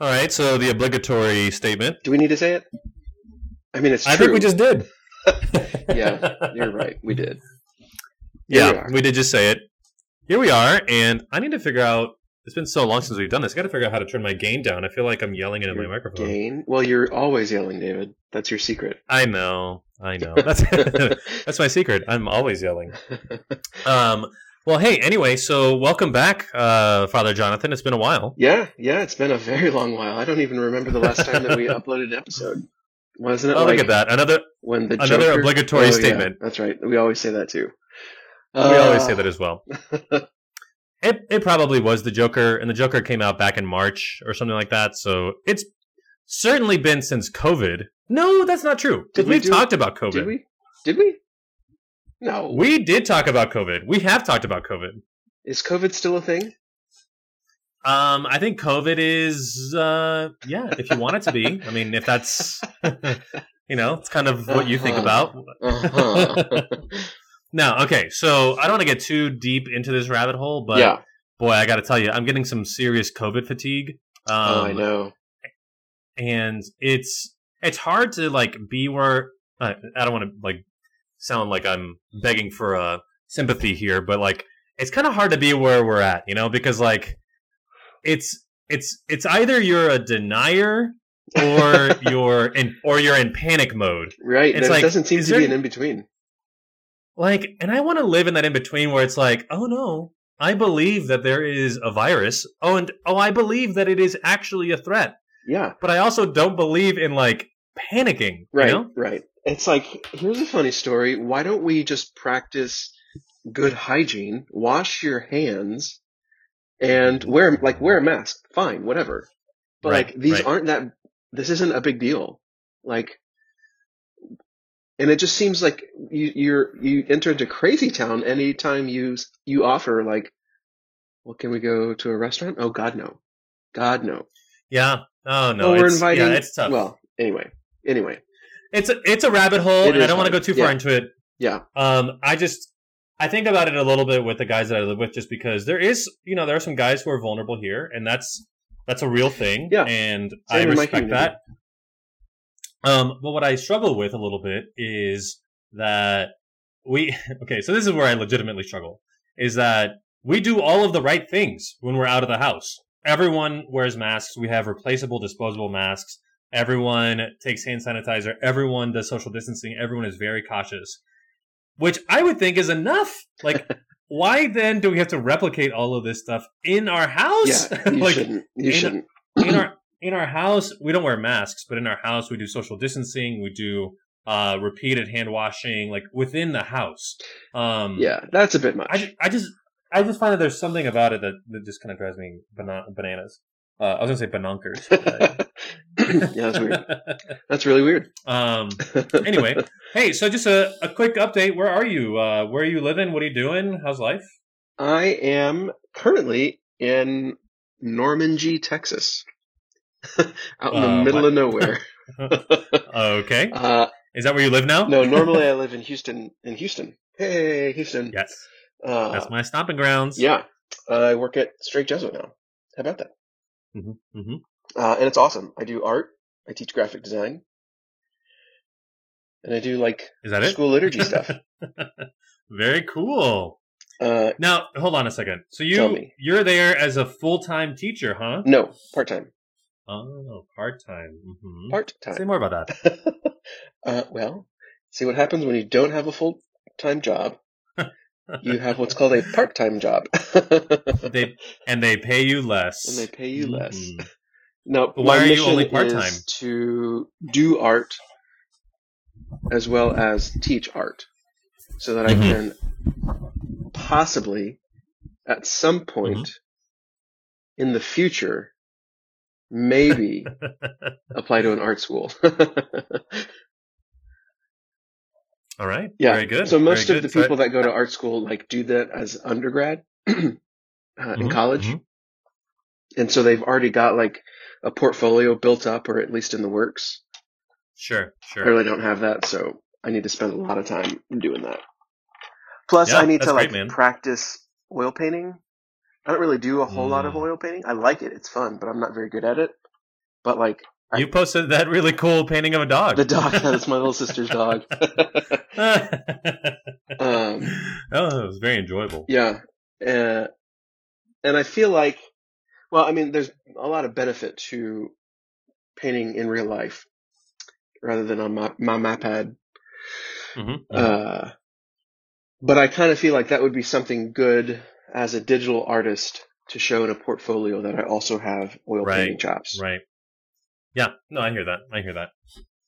All right, so the obligatory statement. Do we need to say it? I mean, it's I true. think we just did. Yeah, You're right. We did. Here yeah, we we did just say it. Here we are, and I need to figure out. It's been so long since we've done this. I got to figure out how to turn my gain down. I feel like I'm yelling into my microphone. Gain. Well, you're always yelling, David. That's your secret. I know, I know. That's that's my secret. I'm always yelling. Um. Well, hey. Anyway, so welcome back, uh, Father Jonathan. It's been a while. yeah, yeah. It's been a very long while. I don't even remember the last time that we uploaded an episode. Wasn't it Oh, like look at that! Another. when the Another Joker- obligatory Oh, yeah, statement. that's right. We always say that too. we always Uh, say that as well. It it probably was the Joker, and the Joker came out back in March or something like that. So it's certainly been since COVID. No, that's not true. Did we We've do- talked about COVID. Did we? Did we? No. We did talk about COVID. We have talked about COVID. Is COVID still a thing? Um, I think COVID is, uh, yeah, if you want it to be. I mean, if that's, you know, it's kind of what you think Uh-huh. about. Uh-huh. No, okay. So I don't want to get too deep into this rabbit hole, but yeah. boy, I got to tell you, I'm getting some serious COVID fatigue. Um, oh, I know. and it's it's hard to like be where I, I don't want to like sound like I'm begging for uh, sympathy here, but like it's kind of hard to be where we're at, you know, because like it's it's it's either you're a denier or you're in or you're in panic mode. Right. It's There like, doesn't seem to there- be an in between. Like, and I want to live in that in between where it's like, oh no, I believe that there is a virus. Oh, and oh, I believe that it is actually a threat. Yeah. But I also don't believe in like panicking. Right. You know? Right. It's like here's a funny story. Why don't we just practice good hygiene? Wash your hands and wear like wear a mask. Fine, whatever. But Right, like these right. aren't that. This isn't a big deal. Like. And it just seems like you, you're you enter into crazy town anytime you you offer like, well, can we go to a restaurant? Oh God, no, God no. Yeah. Oh no. oh, we're it's, inviting. Yeah, it's tough. Well, anyway, anyway, it's a it's a rabbit hole, and I don't want to go too far Yeah. into it. yeah, Um, I just I think about it a little bit with the guys that I live with, just because there is, you know, there are some guys who are vulnerable here, and that's that's a real thing. Yeah. and Same I respect that. Um, but what I struggle with a little bit is that we okay. So this is where I legitimately struggle. Is that we do all of the right things when we're out of the house. Everyone wears masks. We have replaceable, disposable masks. Everyone takes hand sanitizer. Everyone does social distancing. Everyone is very cautious, which I would think is enough. Like, why then do we have to replicate all of this stuff in our house? yeah. You like, shouldn't. You in shouldn't. in our in our house, we don't wear masks, but in our house, we do social distancing. We do uh, repeated hand washing, like within the house. Um, Yeah, that's a bit much. I just, I just, I just find that there's something about it that, that just kind of drives me bana- bananas. Uh, I was gonna say banonkers. yeah, that's weird. That's really weird. Um. Anyway, hey, so just a, a quick update. Where are you? Uh, where are you living? What are you doing? How's life? I am currently in Normandy, Texas, out in the Uh, middle what? of nowhere. Okay, uh, is that where you live now? no, normally I live in Houston. In Houston. Hey, Houston. Yes, Uh, that's my stomping grounds. yeah, I work at Strake Jesuit now. How about that? hmm hmm Uh, and it's awesome. I do art. I teach graphic design, and I do like Is that it? school liturgy stuff. Very cool. Uh, Now, hold on a second. So you you're there as a full time teacher, huh? no, part time. Oh, part time. hmm Part time. Say more about that. uh, well, see what happens when you don't have a full time job. You have what's called a part time job. they and they pay you less. And they pay you less. Mhm. no, why my are you mission only is part-time? To do art as well as teach art, so that I Mhm. can possibly, at some point Mm-hmm. in the future, maybe apply to an art school. All right. Yeah. Very good. So most Very of the good. People that go to art school like do that as undergrad uh, in Mhm, college, mhm. and so they've already got like a portfolio built up, or at least in the works. Sure. Sure. I really don't have that, so I need to spend a lot of time doing that. Plus, Yeah, I need to like great, practice oil painting. I don't really do a whole lot of Mm. oil painting. I like it; it's fun, but I'm not very good at it. but like I- You posted that really cool painting of a dog. the dog that's my little sister's dog. um, oh, it was very enjoyable. yeah, uh, and I feel like, well, I mean, there's a lot of benefit to painting in real life rather than on my my MapPad. Mhm. Uh, but I kind of feel like that would be something good as a digital artist to show in a portfolio that I also have oil Right, painting chops. Right. Yeah. No, I hear that. I hear that.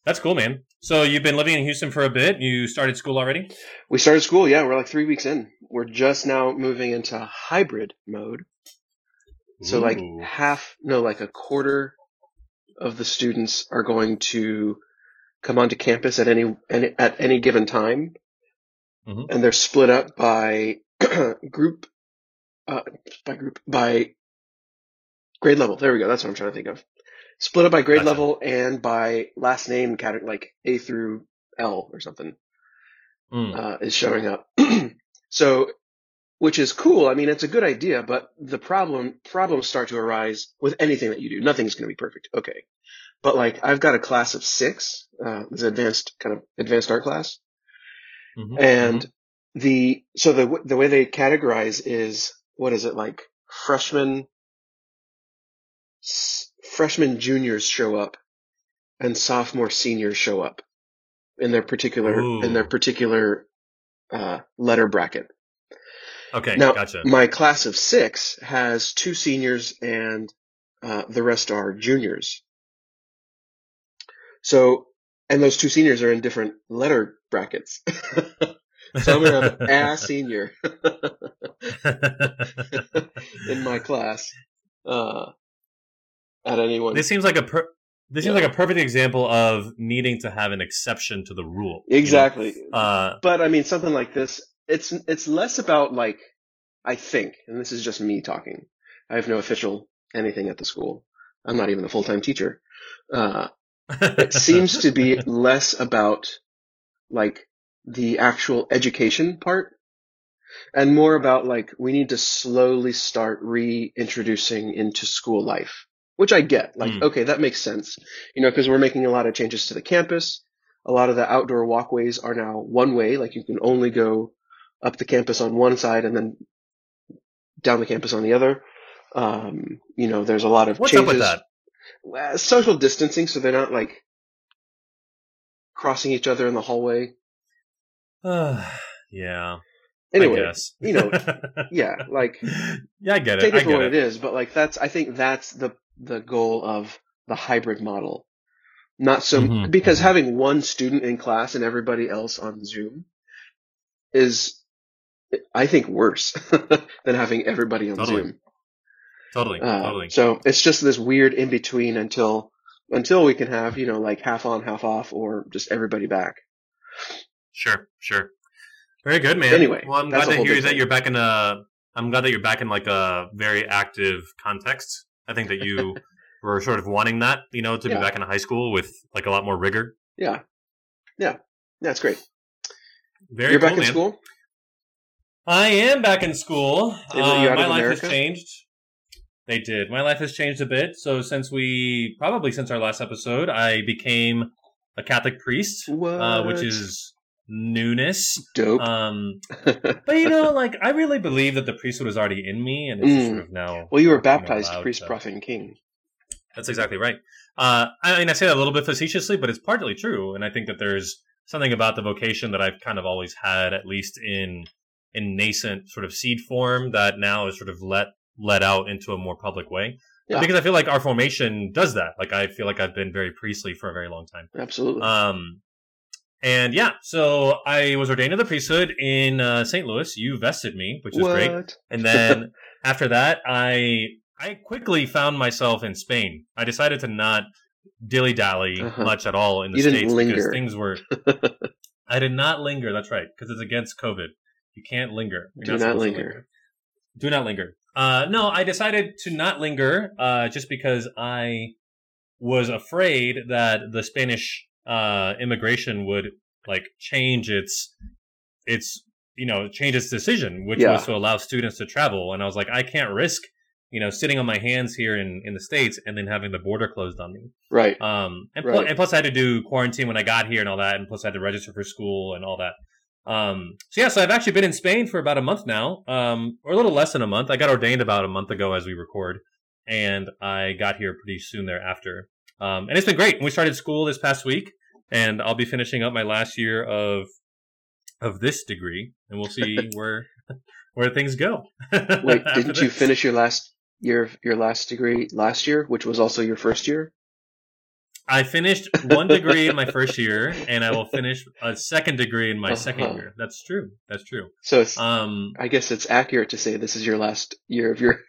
That's cool, man. So you've been living in Houston for a bit. You started school already. We started school, yeah, we're like three weeks in. We're just now moving into hybrid mode. So like half, no, like a quarter of the students are going to come onto campus at any, any at any given time, Mhm. and they're split up by group, uh, by group by grade level. There we go. That's what I'm trying to think of. Split up by grade Gotcha. level and by last name category, like A through L or something Mm. uh, is showing up. so, which is cool. I mean, it's a good idea, but the problem problems start to arise with anything that you do. Nothing's going to be perfect. Okay, but like I've got a class of six. Uh, it's an advanced kind of advanced art class, Mhm. and the so the the way they categorize is what is it like freshmen s- freshmen juniors show up and sophomore seniors show up in their particular in their particular uh, letter bracket. Okay. Now, gotcha. my class of six has two seniors and uh, the rest are juniors. So, and those two seniors are in different letter brackets. so I'm gonna have a senior in my class uh, at any one. this seems like a per- this seems Yeah. like a perfect example of needing to have an exception to the rule. you know? exactly. Uh, but I mean, something like this, it's it's less about like I think, and this is just me talking. I have no official anything at the school. I'm not even a full time teacher. Uh, it seems to be less about like the actual education part and more about like we need to slowly start reintroducing into school life which i get like Mm. okay that makes sense you know because we're making a lot of changes to the campus a lot of the outdoor walkways are now one way like you can only go up the campus on one side and then down the campus on the other um, you know there's a lot of What's changes up with that? uh, social distancing, so they're not like crossing each other in the hallway. yeah. Anyway, I guess. you know, yeah, like yeah, I get it. take it for what it. it is, but like that's I think that's the the goal of the hybrid model. Not so Mhm, because mhm. having one student in class and everybody else on Zoom is I think worse than having everybody on Totally. Zoom. Totally. Uh, totally. So it's just this weird in between until until we can have, you know, like half on, half off or just everybody back. Sure, sure. Very good, man. Anyway, well, I'm glad to hear that you're back in a. I'm glad that you're back in like a very active context. I think that you were sort of wanting that, you know, to Yeah. be back in high school with like a lot more rigor. Yeah. Yeah. That's great. Very You're cool, back in man. school? I am back in school. Uh, my life America? has changed. They did. My life has changed a bit. So since we probably since our last episode, I became a Catholic priest, What? uh, which is newness. dope. Um, but you know, like I really believe that the priesthood was already in me, and it's Mm. sort of now. well, you were baptized allowed priest, prophet, and king. That's exactly right. Uh, I mean, I say that a little bit facetiously, but it's partly true, and I think that there's something about the vocation that I've kind of always had, at least in in nascent sort of seed form, that now is sort of let let out into a more public way. Yeah. Because I feel like our formation does that. Like I feel like I've been very priestly for a very long time. Absolutely. Um, and yeah, so I was ordained to the priesthood in uh, St. Louis. You vested me, which is what? great. And then after that, I I quickly found myself in Spain. I decided to not dilly dally Uh-huh. much at all in the You didn't states linger. because things were. I did not linger. That's right, because it's against COVID. You can't linger. You're Do not supposed to linger. Do not linger. Uh, no, I decided to not linger uh, just because I was afraid that the Spanish uh, immigration would like change its its you know change its decision, which Yeah. was to allow students to travel. And I was like, I can't risk you know, sitting on my hands here in, in the States and then having the border closed on me. Right. Um, and, Right. plus, and plus I had to do quarantine when I got here and all that. And plus I had to register for school and all that. Um, so yeah, so I've actually been in Spain for about a month now, um, or a little less than a month. I got ordained about a month ago as we record and I got here pretty soon thereafter. Um, and it's been great. We started school this past week and I'll be finishing up my last year of, of this degree and we'll see where, where things go. Wait, didn't you finish your last your your last degree last year, which was also your first year? I finished one degree in my first year, and I will finish a second degree in my second Uh-huh. year. That's true. That's true. So it's, Um, I guess it's accurate to say this is your last year of your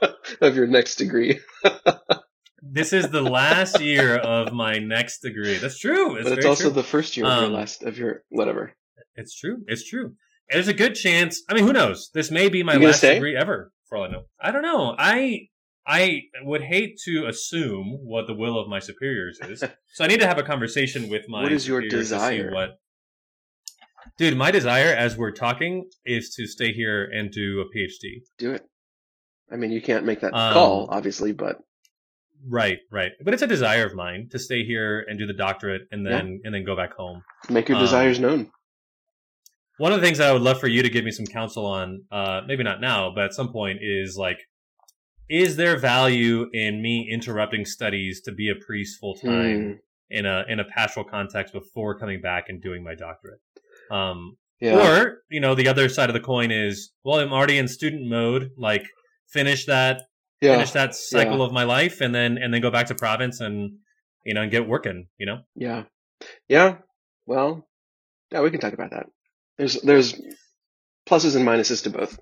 of your next degree, this is the last year of my next degree. That's true. It's but it's also true. the first year of Um, your last of your whatever. It's true. It's true. There's a good chance. I mean, who knows? This may be my last stay? degree ever, for all I know. I don't know. I I would hate to assume what the will of my superiors is, so I need to have a conversation with my. What is your superiors to see desire? What? Dude, my desire, as we're talking, is to stay here and do a PhD. Do it. I mean, you can't make that Um, call, obviously, but Right, right. But it's a desire of mine to stay here and do the doctorate, and then and then go back home. make your Um, desires known. One of the things that I would love for you to give me some counsel on, uh, maybe not now, but at some point, is like, is there value in me interrupting studies to be a priest full time Hmm. in a in a pastoral context before coming back and doing my doctorate? Um, Yeah. Or you know, the other side of the coin is, well, I'm already in student mode. Like, finish that yeah. finish that cycle of my life, and then and then go back to province and you know and get working. You know. Yeah. Yeah. Well, yeah, we can talk about that. There's there's pluses and minuses to both.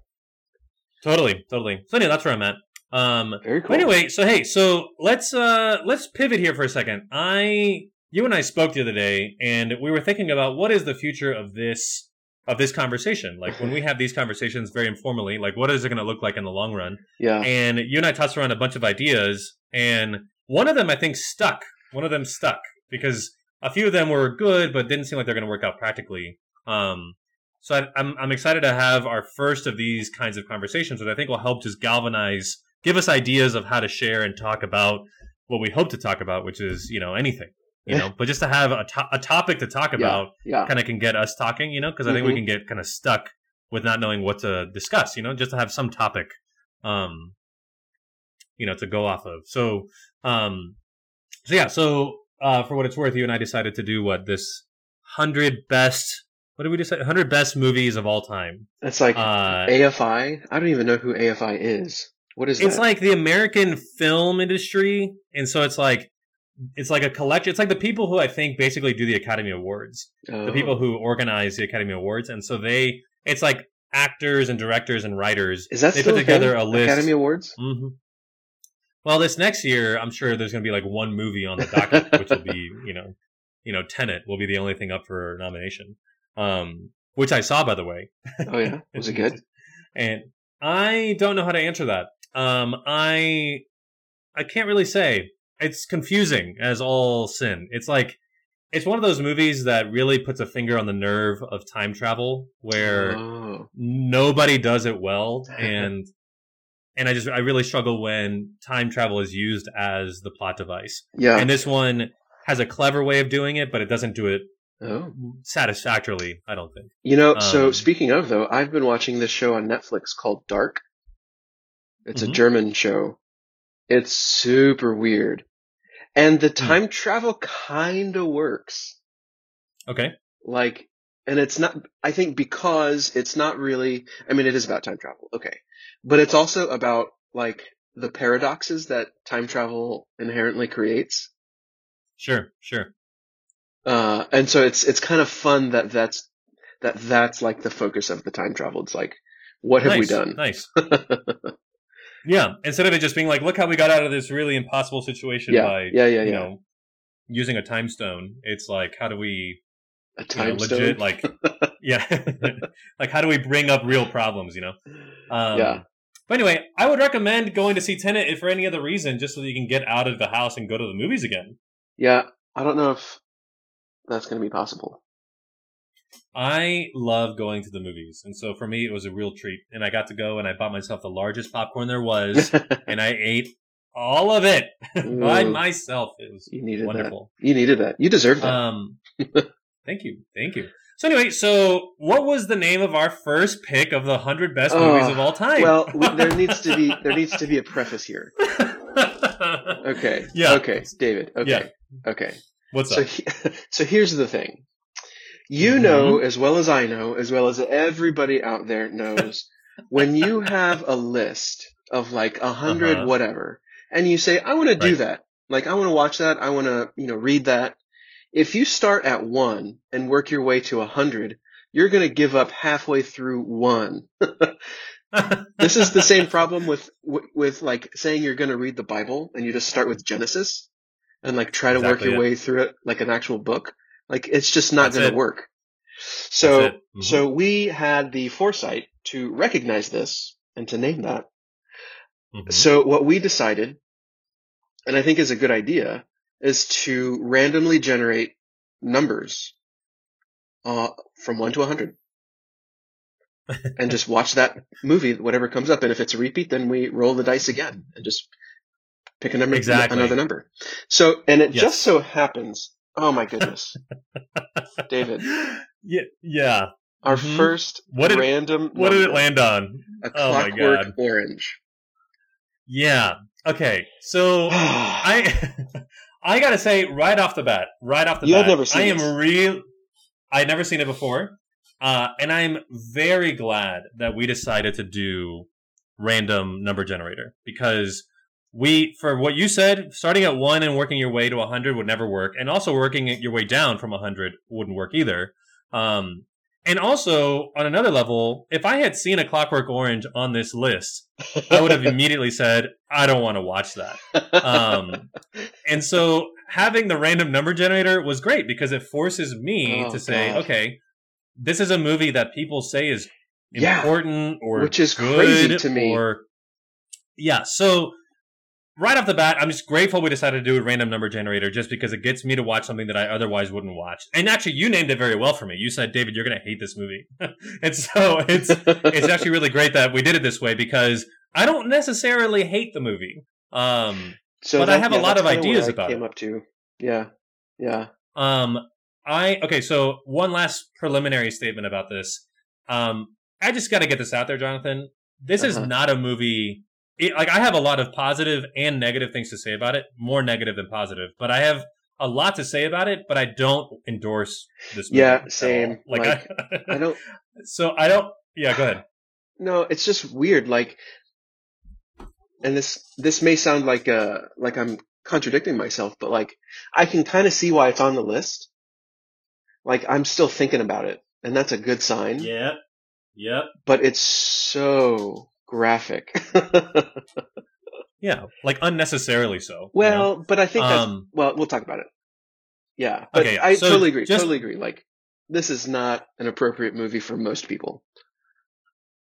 Totally, totally. So anyway, that's where I'm at. Um, Very cool. Anyway, so hey, so let's uh let's pivot here for a second. I you and I spoke the other day and we were thinking about what is the future of this of this conversation. Like when we have these conversations very informally, like what is it going to look like in the long run? yeah. And you and I tossed around a bunch of ideas and one of them I think stuck. One of them stuck because a few of them were good but didn't seem like they're going to work out practically. Um so I, I'm I'm excited to have our first of these kinds of conversations, which I think will help just galvanize, give us ideas of how to share and talk about what we hope to talk about, which is you know anything, you know. but just to have a, to- a topic to talk about, Yeah. kind of can get us talking, you know, because I think we Mhm. can get kind of stuck with not knowing what to discuss, you know, just to have some topic, um, you know, to go off of. So, um, so yeah, so uh, for what it's worth, you and I decided to do what this hundred best. What did we decide? Hundred best movies of all time. It's like Uh, AFI. I don't even know who AFI is. What is it's that? like the American film industry, and so it's like it's like a collection. It's like the people who I think basically do the Academy Awards. Oh. the people who organize the Academy Awards, and so they it's like actors and directors and writers. is that they put together a list. Academy Awards. hmm Well, this next year, I'm sure there's going to be like one movie on the docket, which will be you know, you know, Tenet will be the only thing up for nomination. Um, which I saw by the way. Oh yeah, was it good? And I don't know how to answer that. Um, I I can't really say. It's confusing as all sin. It's like it's one of those movies that really puts a finger on the nerve of time travel, where Oh. nobody does it well, and and I just I really struggle when time travel is used as the plot device. Yeah. And this one has a clever way of doing it, but it doesn't do it oh. satisfactorily. I don't think. You know, so Um, speaking of though, I've been watching this show on Netflix called Dark. It's a Mhm. German show. It's super weird. And the time travel kind of works. Okay. Like, and it's not, I think because it's not really, I mean, it is about time travel. Okay. But it's also about like the paradoxes that time travel inherently creates. Sure. Sure. Uh, and so it's, it's kind of fun that that's, that that's like the focus of the time travel. It's like, what have we done? Nice. yeah. Instead of it just being like, look how we got out of this really impossible situation Yeah, by yeah, yeah, you yeah. know using a time stone. It's like how do we A you know, time legit stone. like yeah like how do we bring up real problems? You know. Um, Yeah. But anyway, I would recommend going to see Tenet if for any other reason, just so that you can get out of the house and go to the movies again. yeah, I don't know if that's going to be possible. I love going to the movies, and so for me, it was a real treat. And I got to go, and I bought myself the largest popcorn there was, and I ate all of it by myself. It was you needed wonderful. that. You needed that. You deserve that. Um, thank you, thank you. So anyway, so what was the name of our first pick of the hundred best Oh, movies of all time? well, there needs to be there needs to be a preface here. Okay. Yeah. Okay, David. Okay. Yeah. Okay. What's So up? he, so here's the thing. You Mhm. know as well as I know, as well as everybody out there knows, when you have a list of like a 100 Uh-huh. whatever, and you say, I want to do that. Like I want to watch that. I want to, you know, read that. If you start at one and work your way to a hundred, you're going to give up halfway through one. This is the same problem with, with, with like saying you're going to read the Bible and you just start with Genesis and like try to work your it. way through it like an actual book. Like it's just not going to work. So. Mhm. so we had the foresight to recognize this and to name that. Mhm. So what we decided, and I think is a good idea, is to randomly generate numbers uh, from one to a hundred, and just watch that movie, whatever comes up. And if it's a repeat, then we roll the dice again and just pick a number, Exactly. another number. So, and it Yes. just so happens. Oh my goodness, David, yeah, yeah. our Mhm. first What did- random. What did it land on? A Oh my clockwork God. orange. Yeah. Okay. So I I gotta say right off the bat, right off the You bat, never seen I am this. real. I'd never seen it before, uh, and I'm very glad that we decided to do random number generator because we, for what you said, starting at one and working your way to hundred would never work, and also working your way down from hundred wouldn't work either. Um, and also on another level, if I had seen a Clockwork Orange on this list, I would have immediately said, I don't want to watch that. Um, and so having the random number generator was great because it forces me Oh, to say, God. okay, this is a movie that people say is Yeah. important or Which is good crazy to me. Or yeah, so right off the bat, I'm just grateful we decided to do a random number generator just because it gets me to watch something that I otherwise wouldn't watch. And actually, you named it very well for me. You said, David, you're going to hate this movie, and so it's it's actually really great that we did it this way because I don't necessarily hate the movie. Um, So But I have a lot of ideas about came it. up to. Yeah, yeah. um, I okay. So one last preliminary statement about this. Um, I just got to get this out there, Jonathan. This is Uh-huh. not a movie. It, like I have a lot of positive and negative things to say about it. More negative than positive, but I have a lot to say about it. But I don't endorse this. Movie Yeah, same. Like, Like, I, I don't. so I don't. Yeah, go ahead. No, it's just weird. Like, and this this may sound like uh like I'm contradicting myself, but like I can kind of see why it's on the list. Like I'm still thinking about it, and that's a good sign. Yep. Yep. But it's so graphic. Yeah, like unnecessarily so. you know? well, but I think that's Um, well, we'll talk about it. Yeah, but Okay, I so totally agree. just- totally agree. Like this is not an appropriate movie for most people.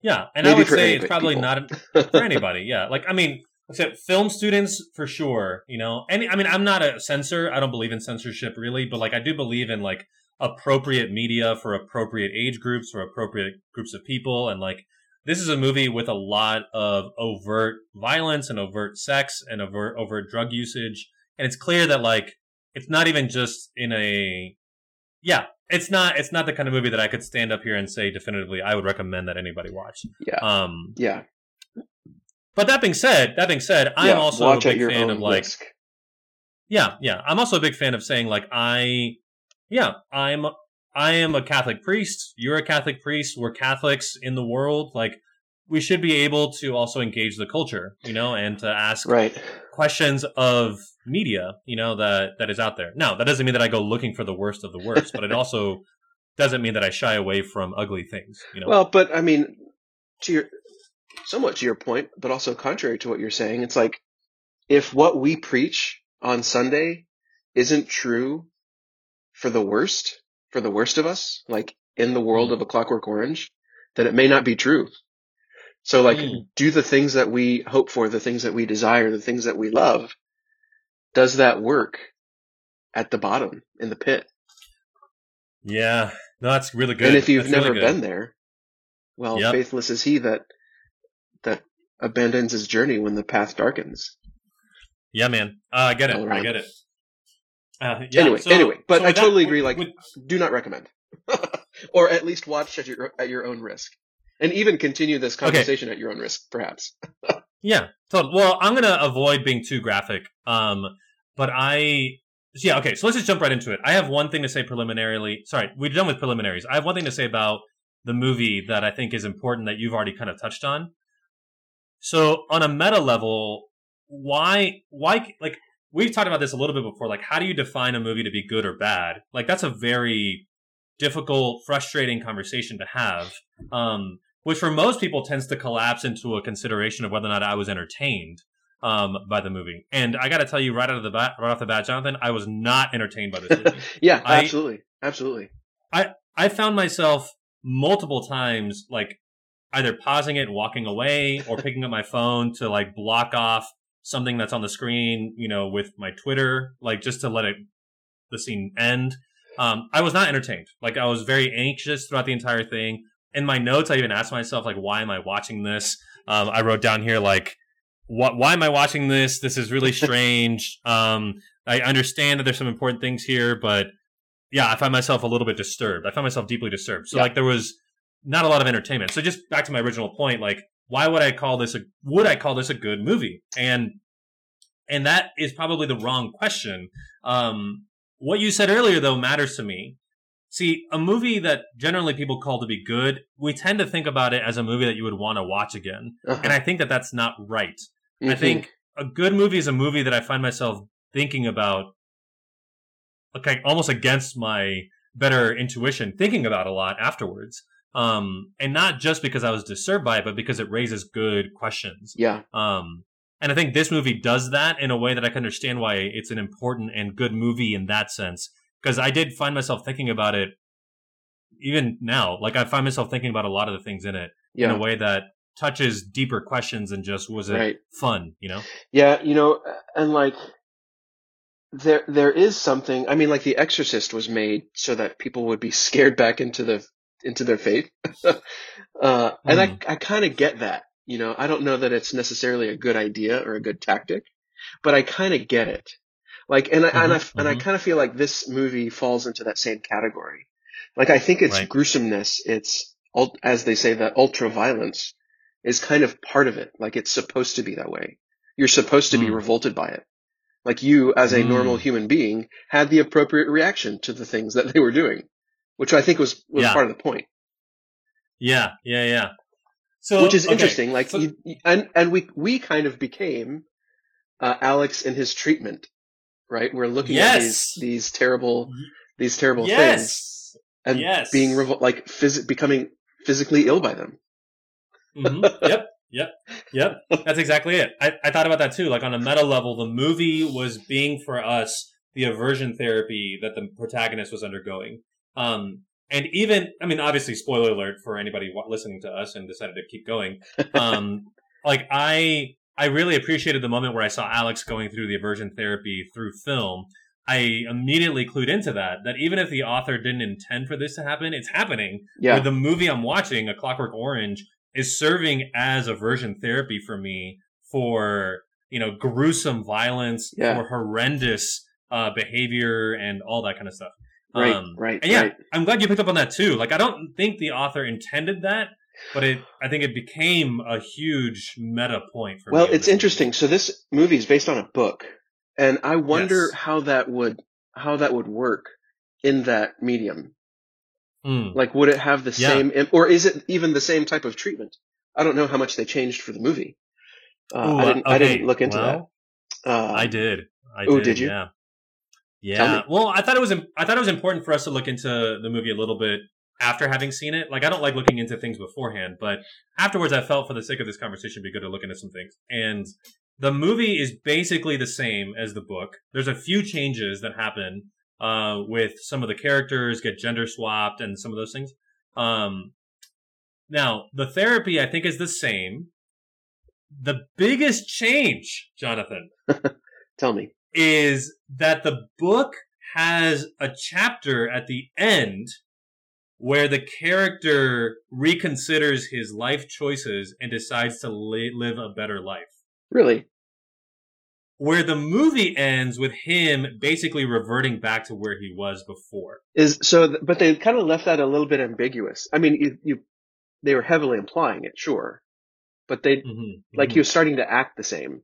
Yeah, and I would say it's probably people. not for anybody. Yeah, like I mean, except film students for sure. You know, any. I mean, I'm not a censor. I don't believe in censorship really, but like I do believe in like appropriate media for appropriate age groups for appropriate groups of people, and like this is a movie with a lot of overt violence and overt sex and overt overt drug usage, and it's clear that like it's not even just in a yeah it's not it's not the kind of movie that i could stand up here and say definitively i would recommend that anybody watch Yeah. um Yeah. but that being said that being said i'm yeah. also a big fan of like risk. yeah yeah i'm also a big fan of saying like i yeah i'm i am a catholic priest you're a catholic priest we're catholics in the world like we should be able to also engage the culture you know and to ask Right. questions of media, you know, that that is out there. Now, that doesn't mean that I go looking for the worst of the worst, but it also doesn't mean that I shy away from ugly things, you know. Well, but I mean, to your somewhat to your point, but also contrary to what you're saying, it's like if what we preach on Sunday isn't true for the worst, for the worst of us, like in the world Mm. of a Clockwork Orange, then it may not be true. So, like, Mm. do the things that we hope for, the things that we desire, the things that we love. Does that work at the bottom in the pit? yeah. No, that's really good. and if you've That's never good. been there, well, Yep. faithless is he that that abandons his journey when the path darkens. Yeah, man. Uh, I get it. I get it. Uh, yeah, Anyway, so- anyway, but so I with that- totally agree, like- Do not recommend, or at least watch at your at your own risk, and even continue this conversation at your own risk, perhaps. Yeah, totally. Well, I'm gonna avoid being too graphic. Um, but I, yeah, okay. So let's just jump right into it. I have one thing to say preliminarily. Sorry, we're done with preliminaries. I have one thing to say about the movie that I think is important that you've already kind of touched on. So on a meta level, why, why, like we've talked about this a little bit before. Like, how do you define a movie to be good or bad? Like, that's a very difficult, frustrating conversation to have. Um, which for most people tends to collapse into a consideration of whether or not I was entertained um, by the movie. And I got to tell you, right out of the bat, right off the bat, Jonathan, I was not entertained by this movie. Yeah, I- absolutely, absolutely. I I found myself multiple times like either pausing it and walking away, or picking up my phone to like block off something that's on the screen, you know, with my Twitter, like just to let it the scene end. Um, I was not entertained. Like I was very anxious throughout the entire thing. In my notes, I even asked myself, like, why am I watching this? Um, I wrote down here, like, what, why am I watching this? This is really strange. um, I understand that there's some important things here, but yeah, I find myself a little bit disturbed. I find myself deeply disturbed. So Yeah. like there was not a lot of entertainment. So just back to my original point, like why would I call this a would I call this a good movie? And and that is probably the wrong question. Um, what you said earlier though matters to me. See, a movie that generally people call to be good, we tend to think about it as a movie that you would want to watch again. Uh-huh. And I think that that's not right. I Mhm. think a good movie is a movie that I find myself thinking about, okay, almost against my better intuition, thinking about a lot afterwards. Um, and not just because I was disturbed by it, but because it raises good questions. yeah, Um, and I think this movie does that in a way that I can understand why it's an important and good movie in that sense. Because I did find myself thinking about it even now. Like I find myself thinking about a lot of the things in it in a way that touches deeper questions than just was it Right. fun, you know? yeah. You know, and like there there is something. I mean, like The Exorcist was made so that people would be scared back into the into their faith, uh, and Hmm. I I kind of get that. You know, I don't know that it's necessarily a good idea or a good tactic, but I kind of get it. Like, and I, and I, Mhm, and I kind of feel like this movie falls into that same category. Like, I think its Right. gruesomeness, its, as they say, that ultra violence is kind of part of it. Like, it's supposed to be that way. You're supposed to be Mm. revolted by it. Like, you, as a Mm. normal human being, had the appropriate reaction to the things that they were doing, which I think was, was Yeah. part of the point. Yeah, yeah, yeah. So which is okay, interesting. Like, so- you, and and we we kind of became uh, Alex in his treatment, right? We're looking at these these terrible these terrible things and Yes. being revol- like phys- becoming physically ill by them. hmm Yep. Yep. Yep. That's exactly it. I, I thought about that too. Like on a meta level, the movie was being for us the aversion therapy that the protagonist was undergoing. Um, and even, I mean, obviously, spoiler alert for anybody listening to us and decided to keep going. Um, like I, I really appreciated the moment where I saw Alex going through the aversion therapy through film. I immediately clued into that, that even if the author didn't intend for this to happen, it's happening Yeah, the movie I'm watching, A Clockwork Orange, is serving as aversion therapy for me for you know gruesome violence, Yeah. for horrendous uh, behavior, and all that kind of stuff. Right, Um, right, and yeah, right. I'm glad you picked up on that too. Like I don't think the author intended that, but it I think it became a huge meta point for Well, me. it's this movie. interesting. So this movie is based on a book, and I wonder Yes. how that would how that would work in that medium. Mm. Like, would it have the Yeah. same, or is it even the same type of treatment? I don't know how much they changed for the movie. Uh, Ooh, I didn't. I didn't look into well, that. Uh, I did. I Oh, did. did you? Yeah. Yeah. Well, I thought it was. I thought it was important for us to look into the movie a little bit after having seen it. Like, I don't like looking into things beforehand, but afterwards, I felt for the sake of this conversation, it'd be good to look into some things. And the movie is basically the same as the book. There's a few changes that happen uh, with some of the characters get gender swapped and some of those things. Um, now, the therapy I think is the same. The biggest change, Jonathan, Tell me. Is that the book has a chapter at the end where the character reconsiders his life choices and decides to li- live a better life. Really? Where the movie ends with him basically reverting back to where he was before. Is so, th- but they kind of left that a little bit ambiguous. I mean, you, you they were heavily implying it, sure, but they Mm-hmm. like he was starting to act the same.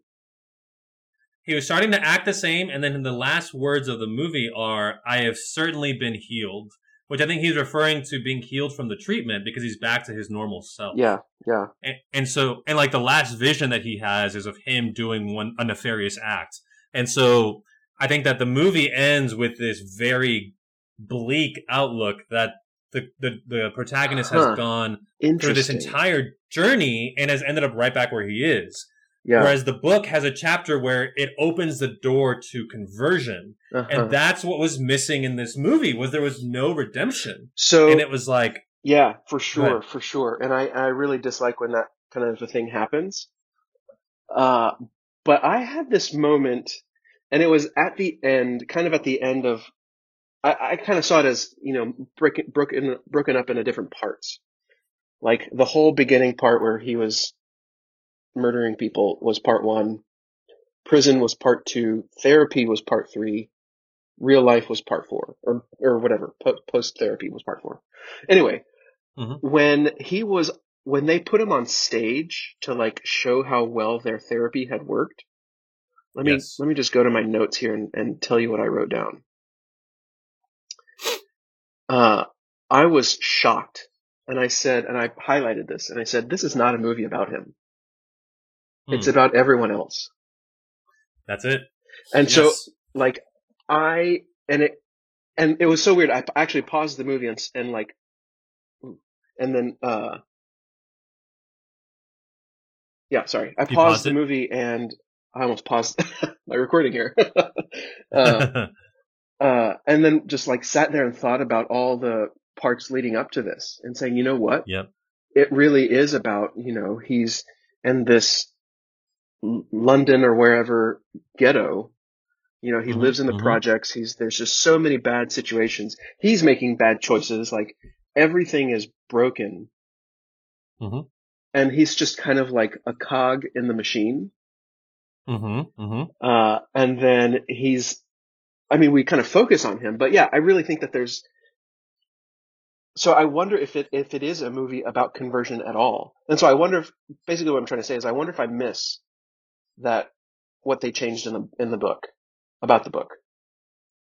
He was starting to act the same, and then the last words of the movie are, I have certainly been healed. Which I think he's referring to being healed from the treatment because he's back to his normal self. Yeah, yeah, And, and so, and like the last vision that he has is of him doing one, a nefarious act. And so I think that the movie ends with this very bleak outlook that the, the, the protagonist Huh. has gone through this entire journey and has ended up right back where he is. Yeah, Whereas the book has a chapter where it opens the door to conversion. uh-huh. And that's what was missing in this movie was there was no redemption. so And it was like, Yeah, for sure, for sure. And I, I really dislike when that kind of a thing happens. Uh, but I had this moment, and it was at the end, kind of at the end of, I, I kind of saw it as, you know, broken, broken, broken up into different parts. Like the whole beginning part where he was murdering people was part one, prison was part two, therapy was part three, real life was part four, or, or whatever, po- post therapy was part four. Anyway, Mhm. when he was when they put him on stage to like show how well their therapy had worked let me Yes. let me just go to my notes here and, and tell you what i wrote down uh i was shocked and i said and i highlighted this and i said this is not a movie about him it's Hmm. about everyone else that's it. and so like I and it and it was so weird. I actually paused the movie and and like and then uh yeah, sorry. I paused, paused the it? movie and I almost paused my recording here. uh, uh, and then just like sat there and thought about all the parts leading up to this and saying, you know what? Yep. It really is about, you know, he's and this London or wherever ghetto. You know, he Mhm, lives in the mhm. projects. He's, there's just so many bad situations. He's making bad choices. Like everything is broken. Mhm. And he's just kind of like a cog in the machine. Mm-hmm. Mm-hmm. Uh, and then he's, I mean, we kind of focus on him, but yeah, I really think that there's, so I wonder if it, if it is a movie about conversion at all. And so I wonder if, basically what I'm trying to say is I wonder if I miss that, what they changed in the, in the book, about the book.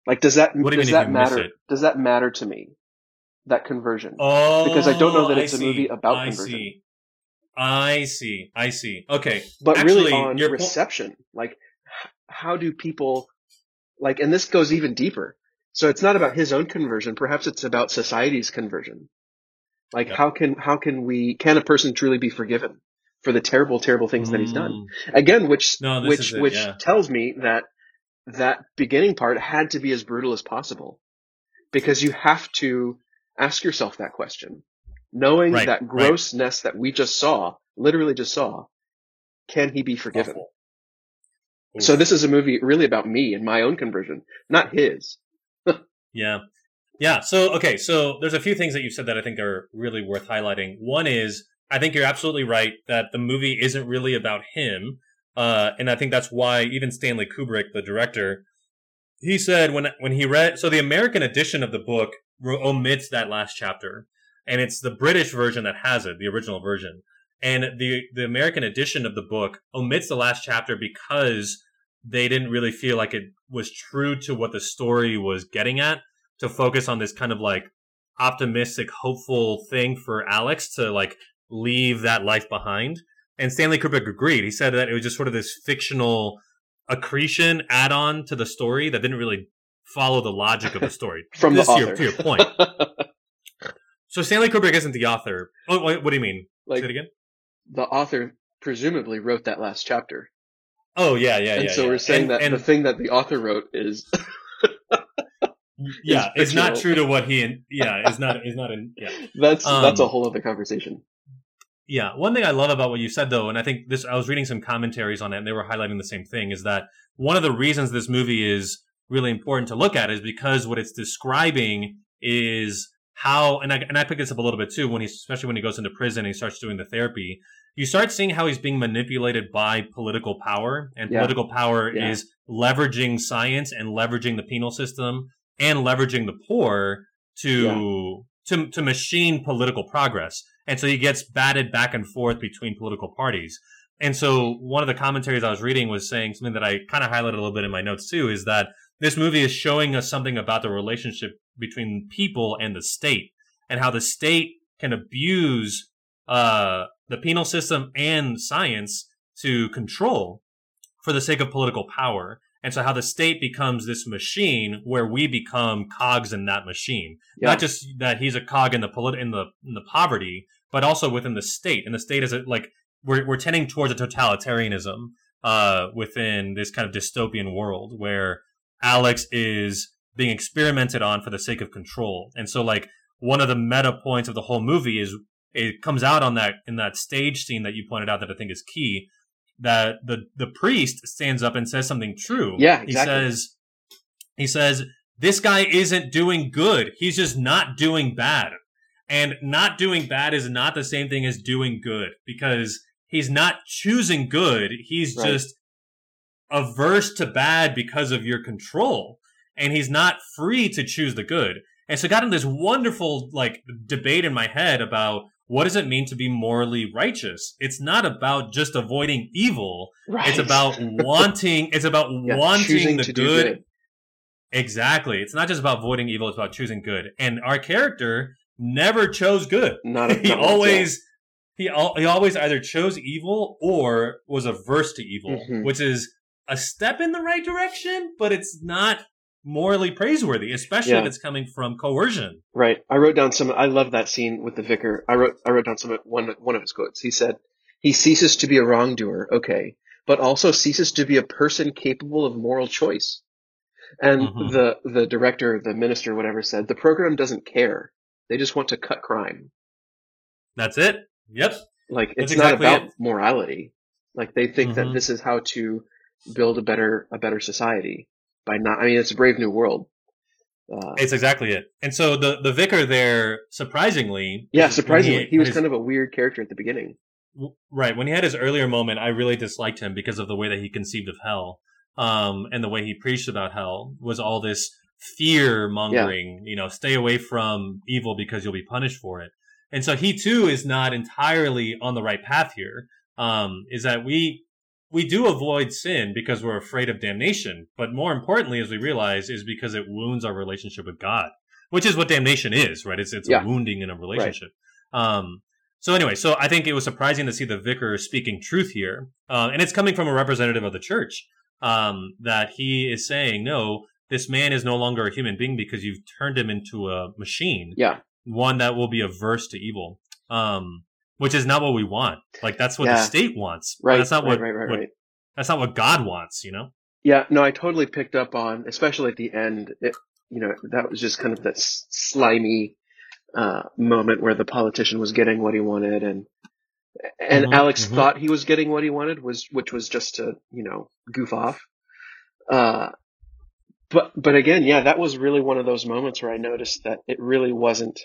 Like, does that, do does that matter? Does that matter to me? That conversion? Oh, Because I don't know that oh, it's a movie about conversion. See. I see. I see. Okay. but Actually, really on your po- reception. Like, how do people like? And this goes even deeper. So it's not about his own conversion. Perhaps it's about society's conversion. Like, Yep. how can how can we can a person truly be forgiven for the terrible terrible things that he's done? Mm, Again, which No, which it, which yeah. tells me that that beginning part had to be as brutal as possible, because you have to ask yourself that question, knowing Right, that right. grossness that we just saw, literally just saw, can he be forgiven? Awful. So this is a movie really about me and my own conversion, not his. Yeah. Yeah. So, okay. So there's a few things that you've said that I think are really worth highlighting. One is I think you're absolutely right that the movie isn't really about him. Uh, and I think that's why even Stanley Kubrick, the director, he said when, when he read, so the American edition of the book omits that last chapter and it's the British version that has it, the original version. And the, the American edition of the book omits the last chapter because they didn't really feel like it was true to what the story was getting at to focus on this kind of like optimistic, hopeful thing for Alex to like leave that life behind. And Stanley Kubrick agreed. He said that it was just sort of this fictional accretion add on to the story that didn't really follow the logic of the story. From the This your- author. to your point. So Stanley Kubrick isn't the author. Oh, wait, what do you mean? like Say it again. the author presumably wrote that last chapter, Oh yeah, yeah, and yeah. so yeah. we're saying and, that and the thing that the author wrote is yeah, it's not true to what he. Yeah, is not is not in. Yeah, that's that's a Um, whole other conversation. Yeah. One thing I love about what you said though, and I think this, I was reading some commentaries on it, and they were highlighting the same thing, is that one of the reasons this movie is really important to look at is because what it's describing is how and I and I pick this up a little bit too when he especially when he goes into prison and he starts doing the therapy. You start seeing how he's being manipulated by political power, and Yeah. political power Yeah. is leveraging science and leveraging the penal system and leveraging the poor to to to machine political progress. And so he gets batted back and forth between political parties. And so one of the commentaries I was reading was saying something that I kind of highlighted a little bit in my notes too is that this movie is showing us something about the relationship between people and the state and how the state can abuse uh, the penal system and science to control for the sake of political power. And so how the state becomes this machine where we become cogs in that machine. Not just that he's a cog in the polit- in the in the poverty, but also within the state. And the state is a, like we're we're tending towards a totalitarianism uh, within this kind of dystopian world where Alex is being experimented on for the sake of control. And so like one of the meta points of the whole movie is it comes out on that in that stage scene that you pointed out that I think is key that the the priest stands up and says something true. Yeah, He says he says this guy isn't doing good. He's just not doing bad. And not doing bad is not the same thing as doing good because he's not choosing good. He's Right. just averse to bad because of your control. And he's not free to choose the good. And so I got in this wonderful like debate in my head about what does it mean to be morally righteous? It's not about just avoiding evil. Right. It's about wanting it's about Yeah, wanting the good. good. Exactly. It's not just about avoiding evil, it's about choosing good. And our character never chose good. Not, he not once, always he al- he always either chose evil or was averse to evil, Mhm. which is a step in the right direction, but it's not morally praiseworthy, especially Yeah. if it's coming from coercion. Right. I wrote down some. I love that scene with the vicar. I wrote. I wrote down some one one of his quotes. He said, "He ceases to be a wrongdoer, okay, but also ceases to be a person capable of moral choice." And Mhm. the the director, the minister, whatever, said the program doesn't care. They just want to cut crime. That's it. Yep. Like it's That's not exactly about it. morality. Like they think that Mhm. this is how to build a better a better society by not. I mean, it's a brave new world. Uh, It's exactly it. And so the the vicar there, surprisingly, yeah, surprisingly, he was his- kind of a weird character at the beginning. Right. When he had his earlier moment, I really disliked him because of the way that he conceived of hell. Um, and the way he preached about hell was all this fear mongering, you know, stay away from evil because you'll be punished for it. And so he too is not entirely on the right path here. Um, is that we, we do avoid sin because we're afraid of damnation. But more importantly, as we realize, is because it wounds our relationship with God, which is what damnation is, right? It's, it's Yeah. a wounding in a relationship. Um, so anyway, so I think it was surprising to see the vicar speaking truth here, uh, and it's coming from a representative of the church. Um, that he is saying, no, this man is no longer a human being because you've turned him into a machine, Yeah, one that will be averse to evil, um, which is not what we want. Like that's what Yeah. the state wants. right. That's not right, what, right, right, what- right. that's not what God wants. You know. Yeah, no, I totally picked up on, especially at the end. It, you know, that was just kind of that slimy uh, moment where the politician was getting what he wanted, and and Mhm, Alex mhm. thought he was getting what he wanted, was which was just to you know goof off. Uh, but but again, yeah, that was really one of those moments where I noticed that it really wasn't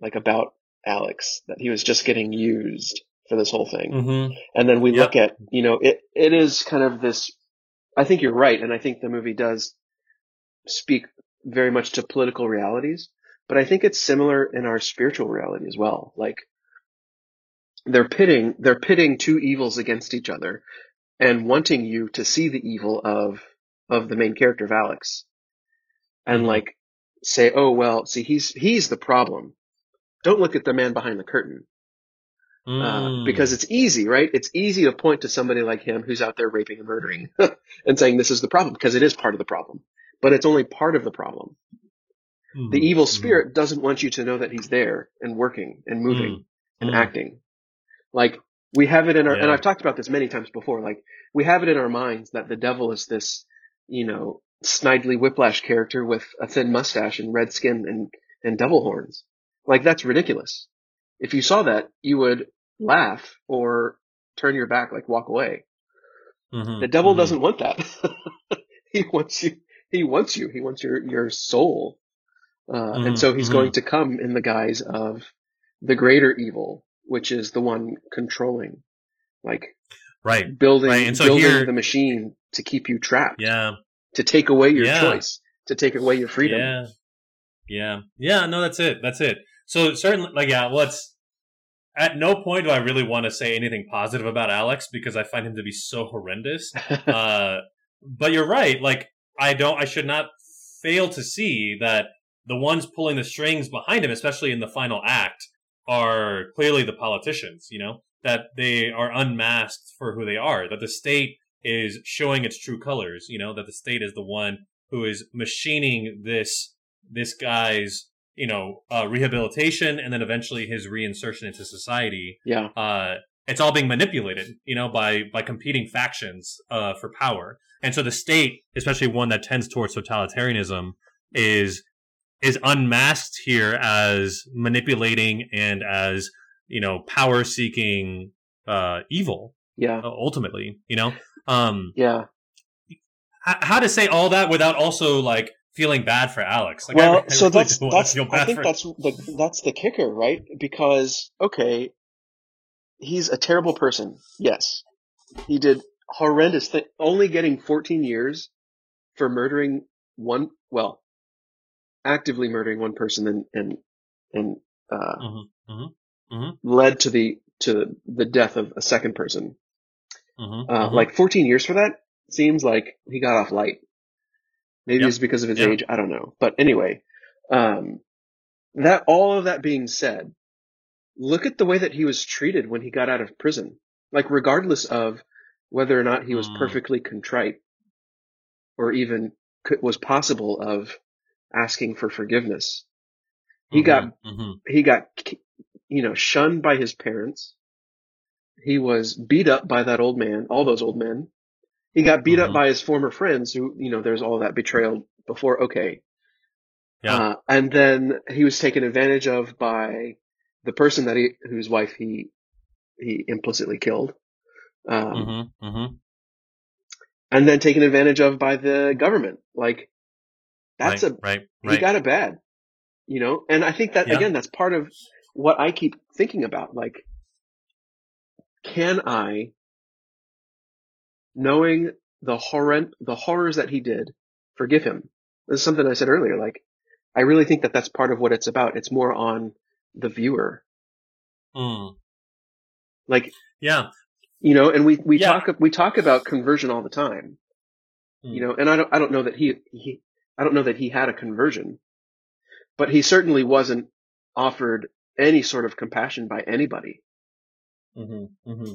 like about Alex; that he was just getting used for this whole thing. Mm-hmm. And then we Yep. look at, you know, it, it is kind of this, I think you're right. And I think the movie does speak very much to political realities, but I think it's similar in our spiritual reality as well. Like they're pitting, they're pitting two evils against each other and wanting you to see the evil of, of the main character of Alex and Mhm. like say, oh, well, see, he's, he's the problem. Don't look at the man behind the curtain uh, Mm. because it's easy, right? It's easy to point to somebody like him who's out there raping and murdering and saying this is the problem because it is part of the problem, but it's only part of the problem. Mhm. The evil Mhm. spirit doesn't want you to know that he's there and working and moving and Mm. acting. Like we have it in our, and I've talked about this many times before, like we have it in our minds that the devil is this, you know, snidely whiplash character with a thin mustache and red skin and, and devil horns. Like that's ridiculous. If you saw that, you would laugh or turn your back, like walk away. Mhm. The devil Mhm. doesn't want that. he wants you. He wants you. He wants your your soul. Uh, Mhm, and so he's going to come in the guise of the greater evil, which is the one controlling, like Right. building, Right, and so building here- the machine to keep you trapped, Yeah. to take away your Yeah. choice, to take away your freedom. Yeah. Yeah. Yeah. No, that's it. That's it. So certainly, like, yeah, it's, at no point do I really want to say anything positive about Alex because I find him to be so horrendous. uh, but you're right. Like, I don't, I should not fail to see that the ones pulling the strings behind him, especially in the final act, are clearly the politicians, you know, that they are unmasked for who they are, that the state is showing its true colors, you know, that the state is the one who is machining this, this guy's, you know, uh, rehabilitation and then eventually his reinsertion into society yeah, uh, it's all being manipulated, you know, by by competing factions uh, for power. And so the state, especially one that tends towards totalitarianism, is is unmasked here as manipulating and as you know power seeking uh, evil. yeah, uh, Ultimately, you know, um, yeah. h- how to say all that without also like feeling bad for Alex? Like, well, I so really that's that's feel I think that's the that's the kicker, right? Because okay, he's a terrible person. Yes, he did horrendous thing. Only getting 14 years for murdering one, well, actively murdering one person and and and uh, Mhm, mhm, mhm, led to the to the death of a second person. Mhm, Uh, mhm. Like 14 years for that seems like he got off light. Maybe Yep. it's because of his Yeah. age. I don't know. But anyway, um, that all of that being said, look at the way that he was treated when he got out of prison. Like regardless of whether or not he was Mm. perfectly contrite or even could, was possible of asking for forgiveness. He got Mhm, mhm. he got you know shunned by his parents he was beat up by that old man all those old men he got beat up Mhm. by his former friends who you know there's all that betrayal before okay Yeah. uh, and then he was taken advantage of by the person that he whose wife he he implicitly killed um, Mhm, mhm. and then taken advantage of by the government like that's right, a right, right. he got it bad you know and i think that Yeah. again that's part of what i keep thinking about like can i knowing the horror the horrors that he did forgive him this is something i said earlier like i really think that that's part of what it's about it's more on the viewer Mm. like Yeah. you know and we we Yeah. talk we talk about conversion all the time you Mm. know and i don't i don't know that he he i don't know that he had a conversion but he certainly wasn't offered any sort of compassion by anybody hmm hmm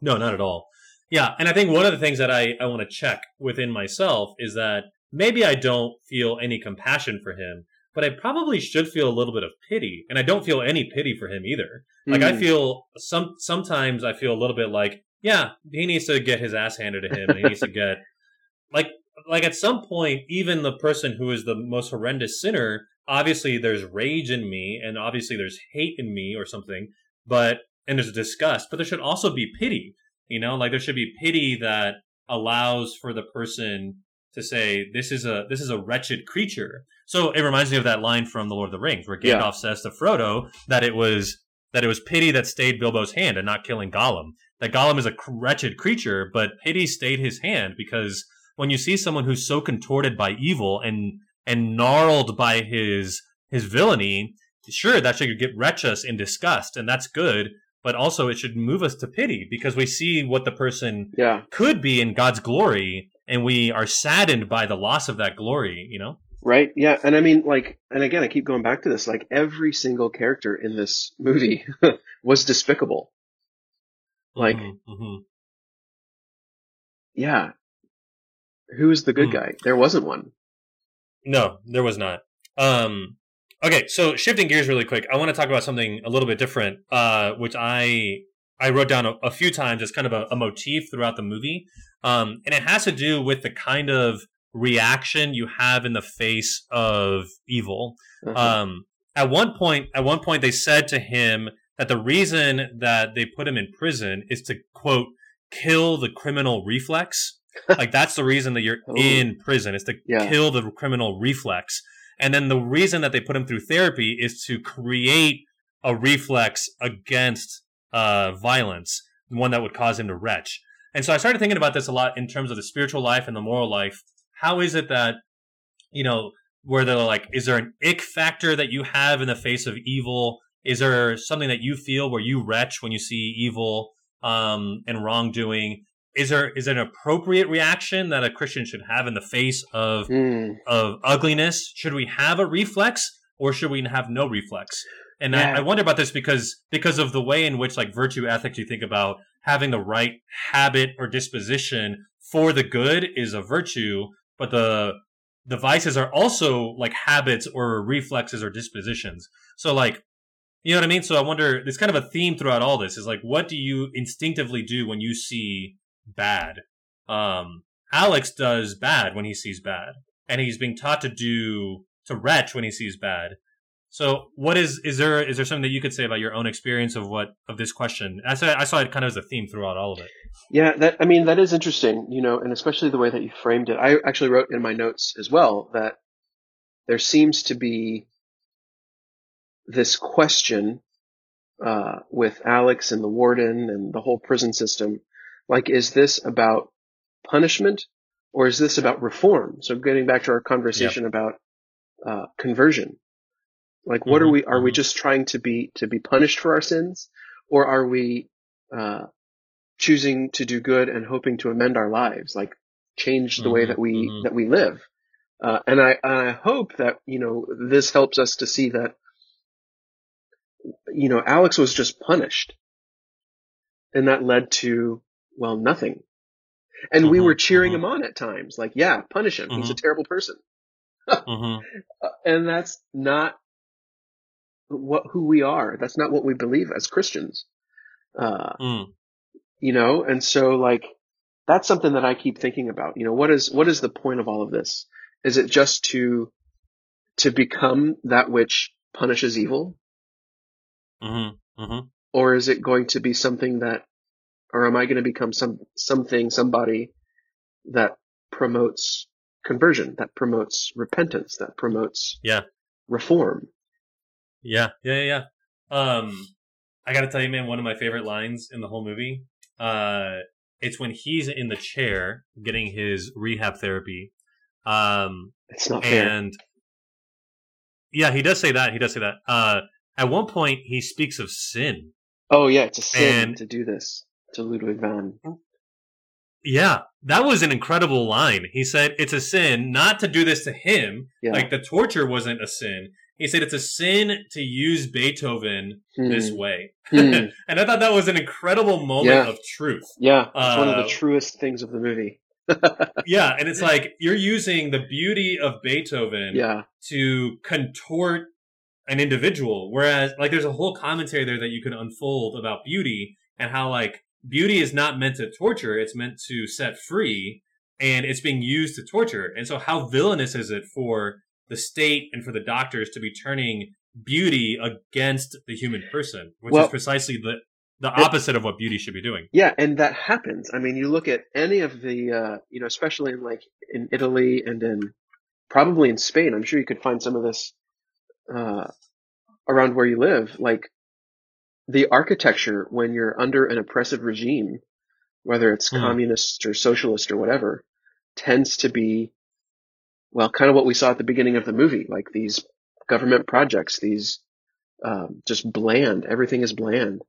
No, not at all. Yeah, and I think one of the things that I, I want to check within myself is that maybe I don't feel any compassion for him, but I probably should feel a little bit of pity, and I don't feel any pity for him either. Like I Hmm. feel some sometimes I feel a little bit like yeah he needs to get his ass handed to him and he needs to get like like at some point even the person who is the most horrendous sinner obviously there's rage in me and obviously there's hate in me or something but and there's disgust but there should also be pity you know? Like there should be pity that allows for the person to say this is a this is a wretched creature. So it reminds me of that line from the lord of the rings where Yeah. gandalf says to frodo that it was that it was pity that stayed bilbo's hand and not killing gollum. That gollum is a wretched creature but pity stayed his hand because when you see someone who's so contorted by evil and and gnarled by his his villainy sure that should get retch us in disgust and that's good but also it should move us to pity because we see what the person yeah could be in God's glory and we are saddened by the loss of that glory, you know? right yeah and i mean like and again i keep going back to this like every single character in this movie was despicable Like- Mhm, mhm. yeah who is the good Hmm. guy there wasn't one no, there was not. Um, okay, so shifting gears really quick, I want to talk about something a little bit different, uh, which I I wrote down a, a few times as kind of a, a motif throughout the movie, um, and it has to do with the kind of reaction you have in the face of evil. Uh-huh. Um, at one point, at one point, they said to him that the reason that they put him in prison is to quote kill the criminal reflex. like that's the reason that you're in prison is to Yeah. kill the criminal reflex. And then the reason that they put him through therapy is to create a reflex against uh, violence, one that would cause him to retch. And so I started thinking about this a lot in terms of the spiritual life and the moral life. How is it that, you know, where they're like, is there an ick factor that you have in the face of evil? Is there something that you feel where you retch when you see evil um, and wrongdoing? Is there is an appropriate reaction that a Christian should have in the face of Mm. of ugliness? Should we have a reflex or should we have no reflex? And Yeah. I, I wonder about this because because of the way in which like virtue ethics you think about having the right habit or disposition for the good is a virtue, but the the vices are also like habits or reflexes or dispositions. So like you know what I mean? So I wonder there's kind of a theme throughout all this is like what do you instinctively do when you see bad? Um Alex does bad when he sees bad. And he's being taught to do to retch when he sees bad. So what is is there is there something that you could say about your own experience of what of this question? I saw I saw it kind of as a theme throughout all of it. Yeah, that I mean that is interesting, you know, and especially the way that you framed it. I actually wrote in my notes as well that there seems to be this question uh, with Alex and the warden and the whole prison system. Like, is this about punishment or is this about reform? So, getting back to our conversation about uh, conversion, like, what are Mhm, we? Are we mhm. just trying to be to be punished for our sins, or are we uh, choosing to do good and hoping to amend our lives, like change the way Mhm, that we mhm. that we live? Uh, and I and I hope that you know this helps us to see that you know Alex was just punished, and that led to well nothing. And we Mhm, were cheering mhm. him on at times, like yeah, punish him. He's a terrible person, hmm Uh, and that's not what who we are. That's not what we believe as Christians. Uh, Mm. you know and so like that's something that i keep thinking about you know what is what is the point of all of this is it just to to become that which punishes evil hmm hmm or is it going to be something that or am i going to become some something somebody that promotes conversion that promotes repentance that promotes Yeah. reform Yeah, yeah, yeah. yeah. Um, I gotta tell you, man, one of my favorite lines in the whole movie. Uh, it's when he's in the chair getting his rehab therapy. Um, it's not fair and yeah, he does say that. He does say that. Uh, at one point, he speaks of sin. oh yeah it's a sin and- to do this to ludwig van Yeah, that was an incredible line. He said it's a sin not to do this to him. yeah Like the torture wasn't a sin. He said it's a sin to use Beethoven Hmm. this way. Hmm. and I thought that was an incredible moment Yeah. of truth. yeah it's one of Uh, the truest things of the movie Yeah, and it's like you're using the beauty of Beethoven yeah to contort an individual. Whereas, like, there's a whole commentary there that you can unfold about beauty and how, like, beauty is not meant to torture, it's meant to set free, and it's being used to torture. And so, how villainous is it for the state and for the doctors to be turning beauty against the human person, which Well- is precisely the the It- opposite of what beauty should be doing. Yeah, and that happens. I mean, you look at any of the, uh, you know, especially in like in Italy and in probably in Spain. I'm sure you could find some of this uh, around where you live. Like the architecture when you're under an oppressive regime, whether it's Hmm. communist or socialist or whatever, tends to be, well, kind of what we saw at the beginning of the movie. Like these government projects, these um, just bland. Everything is bland.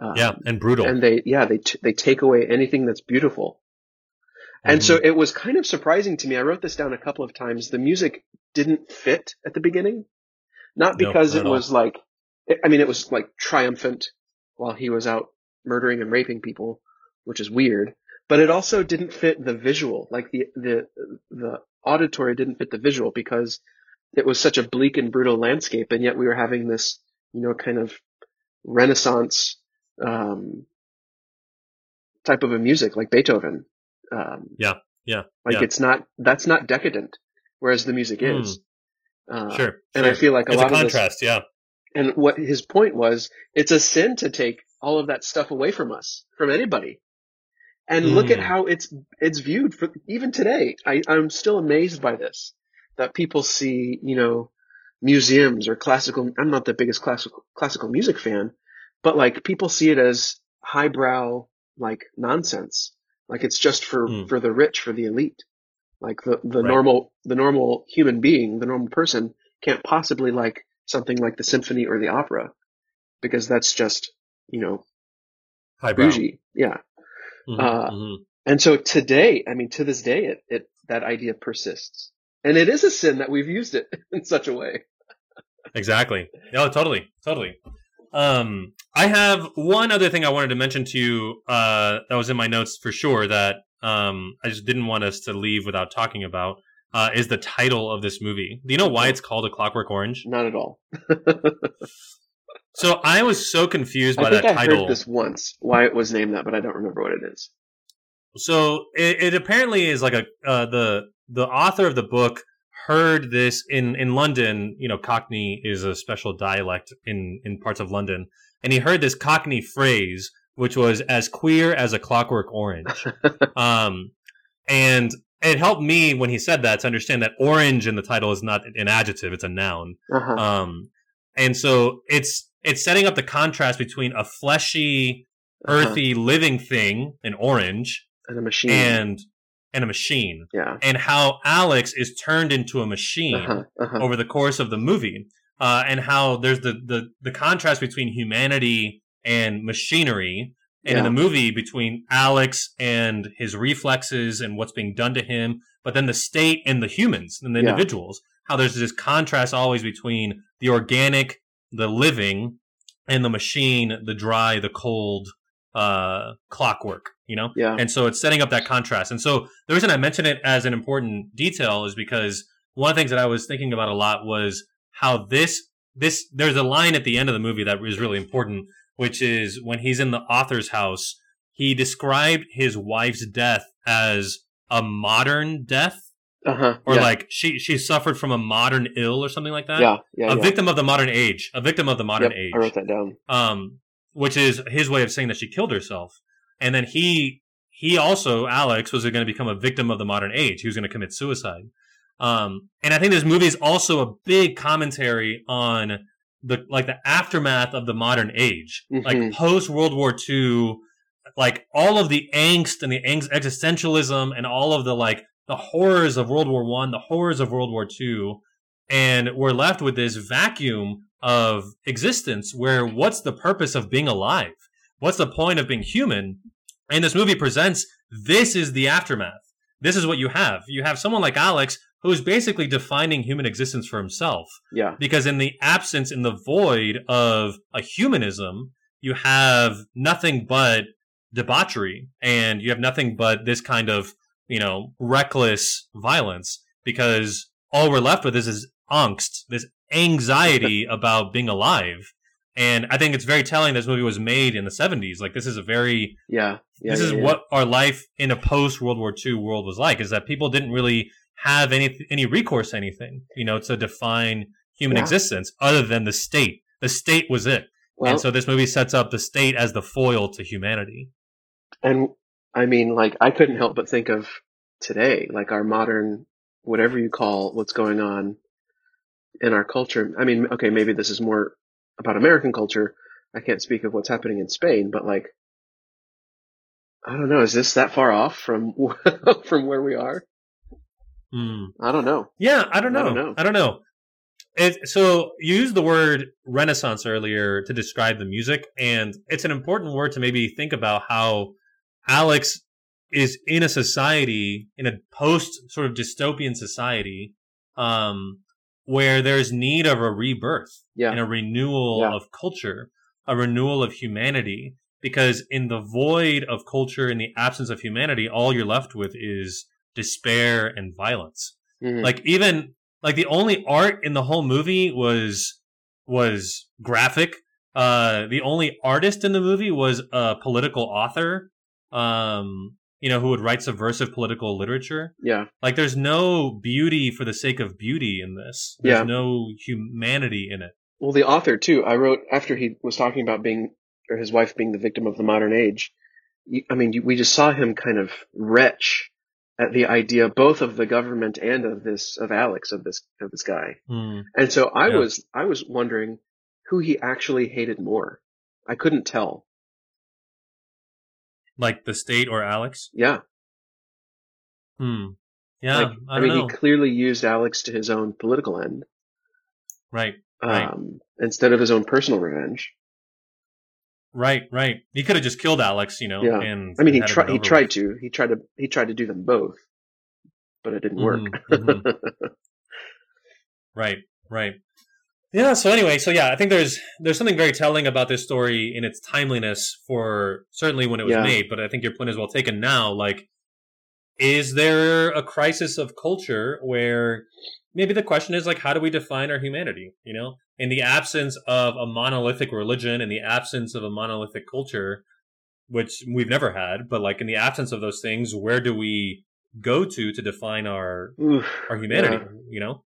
Um, Yeah, and brutal. and they yeah they t- they take away anything that's beautiful and Mhm. so it was kind of surprising to me i wrote this down a couple of times the music didn't fit at the beginning not No, because not it at all. was like i mean it was like triumphant while he was out murdering and raping people which is weird but it also didn't fit the visual like the the the auditory didn't fit the visual because it was such a bleak and brutal landscape and yet we were having this you know kind of renaissance um, type of a music like Beethoven. Um, Yeah, yeah, Like yeah. it's not that's not decadent, whereas the music Hmm. is. Uh, sure. And sure. I feel like a lot a of contrast, yeah. And what his point was, it's a sin to take all of that stuff away from us, from anybody. And look at Mm. how it's it's viewed for even today. I, I'm still amazed by this. that people see, you know, museums or classical. I'm not the biggest classical classical music fan, but like people see it as highbrow like nonsense. Like it's just for Mm. for the rich, for the elite. Like the the Right. normal the normal human being, the normal person can't possibly like something like the symphony or the opera because that's just you know Highbrow. bougie. Yeah. Mhm, Uh, mhm. And so today, I mean, to this day, it, it that idea persists, and it is a sin that we've used it in such a way. Exactly. No, totally, totally. Um, I have one other thing I wanted to mention to you uh, that was in my notes for sure that um, I just didn't want us to leave without talking about. Uh, is the title of this movie? Do you know why it's called A Clockwork Orange? Not at all. So I was so confused by I think that I title. heard this once, why it was named that, but I don't remember what it is. So it, it apparently is like a uh, the the author of the book heard this in in London. You know, Cockney is a special dialect in in parts of London, and he heard this Cockney phrase, which was as queer as a clockwork orange. um, and it helped me when he said that to understand that orange in the title is not an adjective; it's a noun. Uh-huh. Um, and so it's it's setting up the contrast between a fleshy, Uh-huh. earthy, living thing, an orange, And a machine. and and a machine, yeah. and how Alex is turned into a machine Uh-huh. Uh-huh. over the course of the movie, uh, and how there's the, the the contrast between humanity and machinery, and in the movie between Alex and his reflexes and what's being done to him, but then the state and the humans and the Yeah. individuals. How there's this contrast always between the organic, the living, and the machine, the dry, the cold, uh, clockwork. You know, Yeah. and so it's setting up that contrast. And so the reason I mention it as an important detail is because one of the things that I was thinking about a lot was how this this there's a line at the end of the movie that is really important, which is when he's in the author's house, he described his wife's death as a modern death, Uh-huh. or yeah. like she she suffered from a modern ill or something like that. yeah. Yeah. a yeah. victim of the modern age, a victim of the modern Yep, age I wrote that down. um, which is his way of saying that she killed herself. And then he he also Alex was going to become a victim of the modern age. He was going to commit suicide. Um, and I think this movie is also a big commentary on the like the aftermath of the modern age, like Mhm. post World War II, like all of the angst and the ang- existentialism and all of the like the horrors of World War One, the horrors of World War Two, and we're left with this vacuum of existence where what's the purpose of being alive? What's the point of being human? And this movie presents this is the aftermath. This is what you have. You have someone like Alex who is basically defining human existence for himself Yeah. because in the absence in the void of a humanism you have nothing but debauchery and you have nothing but this kind of you know reckless violence because all we're left with is this angst this anxiety about being alive and i think it's very telling this movie was made in the 70s like this is a very Yeah. Yeah. this yeah, is yeah. what our life in a post World War II world was like. Is that people didn't really have any any recourse to anything, you know, to define human Yeah. existence other than the state. The state was it, Well, and so this movie sets up the state as the foil to humanity. And I mean, like, I couldn't help but think of today, like our modern, whatever you call what's going on in our culture. I mean, okay, maybe this is more about American culture. I can't speak of what's happening in Spain, but like, I don't know. Is this that far off from from where we are? Hmm. I don't know. Yeah, I don't I know. don't know. I don't know. It, so you used the word Renaissance earlier to describe the music, and it's an important word to maybe think about how Alex is in a society, in a post sort of dystopian society, um, where there's need of a rebirth Yeah. and a renewal Yeah. of culture, a renewal of humanity. Because in the void of culture, in the absence of humanity, all you're left with is despair and violence Mhm. like even like the only art in the whole movie was was graphic uh the only artist in the movie was a political author um you know who would write subversive political literature yeah. like there's no beauty for the sake of beauty in this there's Yeah. no humanity in it Well, the author too. I wrote after he was talking about being or his wife being the victim of the modern age. I mean, we just saw him kind of retch at the idea both of the government and of this of Alex of this of this guy. Hmm. And so I Yeah. was I was wondering who he actually hated more. I couldn't tell. Like the state or Alex? Yeah. Hmm. Yeah. Like, I, I, mean, know. he clearly used Alex to his own political end, Right. Right. um, instead of his own personal revenge. Right. Right. He could have just killed Alex, you know. Yeah. And I mean, he tried. He tried with. to. He tried to. He tried to do them both, but it didn't work. Mhm, mhm. Right, right. Yeah, so anyway, so yeah, I think there's there's something very telling about this story in its timeliness for certainly when it was Yeah. made, but I think your point is well taken now. Like is there a crisis of culture where maybe the question is like how do we define our humanity, you know? In the absence of a monolithic religion, in the absence of a monolithic culture, which we've never had, but like in the absence of those things, where do we go to to define our Oof, our humanity yeah. you know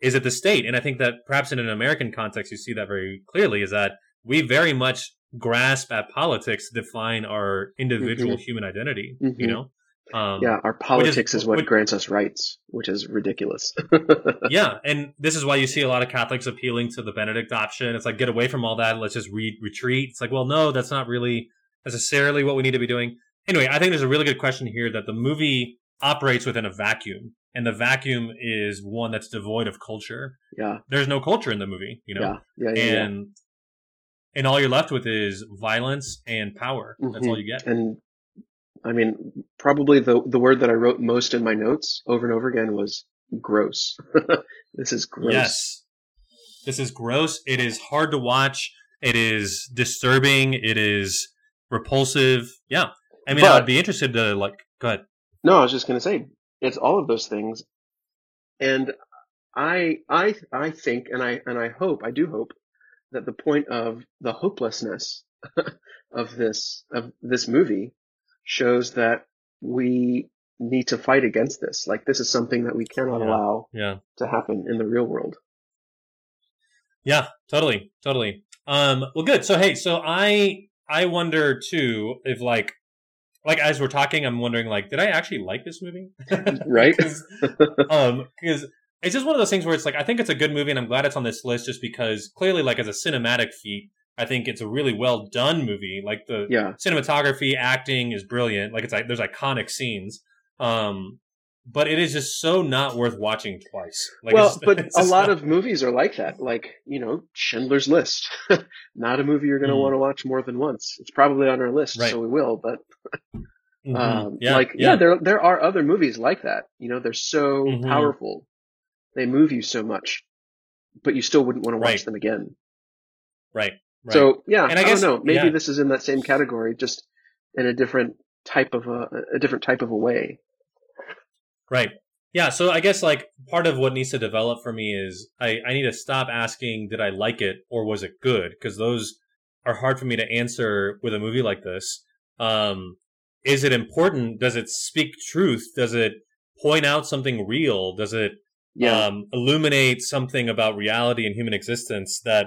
is it the state and i think that perhaps in an american context you see that very clearly is that we very much grasp at politics to define our individual human identity you Mhm. know um, Yeah, our politics is, what which- grants us rights, which is ridiculous. yeah and this is why you see a lot of catholics appealing to the benedict option it's like get away from all that let's just re- retreat it's like well no that's not really necessarily what we need to be doing anyway i think there's a really good question here that the movie operates within a vacuum and the vacuum is one that's devoid of culture yeah, there's no culture in the movie, you know, yeah, yeah, yeah. yeah. and and all you're left with is violence and power. That's Mhm. all you get. And I mean, probably the the word that I wrote most in my notes over and over again was gross. this is gross. Yes, this is gross. It is hard to watch. It is disturbing. It is repulsive. Yeah, I mean, I'd be interested to like. Go ahead. No, I was just going to say it's all of those things, and I I I think and I and I hope I do hope that the point of the hopelessness of this of this movie shows that we need to fight against this. Like this is something that we cannot Yeah. allow Yeah, to happen in the real world. yeah, totally, totally. Um, well, good. So hey, so I I wonder too if like like as we're talking, I'm wondering like, did I actually like this movie? Right? 'Cause um because it's just one of those things where it's like i think it's a good movie and i'm glad it's on this list just because clearly like as a cinematic feat i think it's a really well done movie like the Yeah. cinematography acting is brilliant like it's like there's iconic scenes um but it is just so not worth watching twice like well, it's- but it's a lot of movies are like that. Like, you know, Schindler's List. Not a movie you're going to Mm. want to watch more than once. It's probably on our list, Right. so we will. But Mhm. um, yeah like, yeah. there there are other movies like that. You know, they're so Mhm. powerful, they move you so much, but you still wouldn't want to watch Right. them again. right right So yeah, And I I, don't know. Maybe yeah. this is in that same category, just in a different type of a, a different type of a way. Right. Yeah. So I guess like part of what needs to develop for me is I, I need to stop asking, did I like it or was it good? Because those are hard for me to answer with a movie like this. Um, is it important? Does it speak truth? Does it point out something real? Does it Yeah. um, illuminate something about reality and human existence that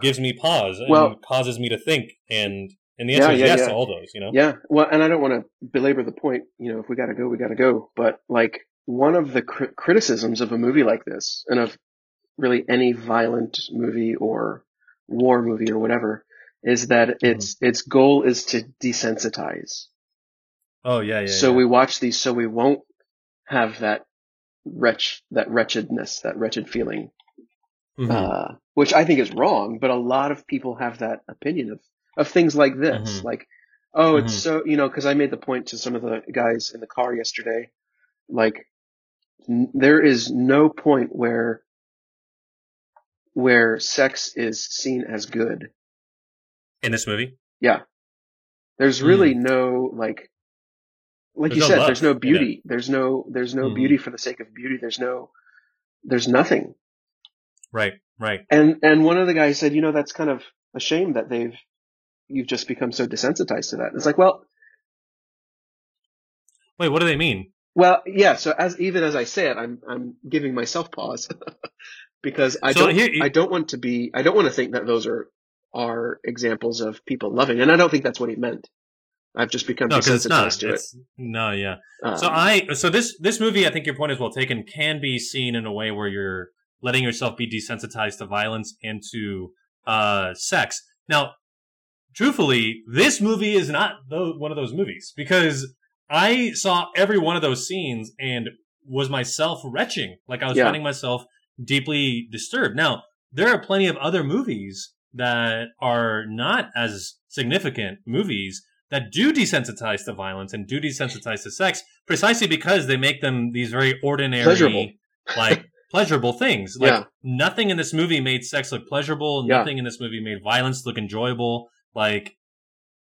gives me pause and Well- causes me to think? And and the Yeah, answer is yeah, yes yeah. to all those. You know. Yeah, well, and I don't want to belabor the point. You know, if we got to go, we got to go. But like one of the cri- criticisms of a movie like this, and of really any violent movie or war movie or whatever, is that mm-hmm. its its goal is to desensitize. Oh yeah, yeah. so yeah. we watch these so we won't have that wretch, that wretchedness, that wretched feeling, Mhm. uh, which I think is wrong. But a lot of people have that opinion of of things like this, Mhm. like, oh, it's Mhm. so you know, because I made the point to some of the guys in the car yesterday, like, n- there is no point where where sex is seen as good. in this movie. Yeah, there's really no like. Like Hmm. There's you no said, there's no beauty. There's no, there's no Mhm. beauty for the sake of beauty. There's no, there's nothing. Right, right. And and one of the guys said, you know, that's kind of a shame that they've you've just become so desensitized to that. It's like, well, Wait, what do they mean? well, yeah. So as even as I say it, I'm I'm giving myself pause because I So don't here- I don't want to be I don't want to think that those are are examples of people loving, and I don't think that's what he meant. I've just become No, because it's not. desensitized to it. No, yeah. Um, So I so this this movie I think your point is well taken can be seen in a way where you're letting yourself be desensitized to violence and to uh sex. Now, truthfully, this movie is not tho- one of those movies because I saw every one of those scenes and was myself retching. Like I was Yeah. finding myself deeply disturbed. Now, there are plenty of other movies that are not as significant movies that do desensitize to violence and do desensitize to sex precisely because they make them these very ordinary Pleasurable. like pleasurable things like Yeah. nothing in this movie made sex look pleasurable Yeah. nothing in this movie made violence look enjoyable like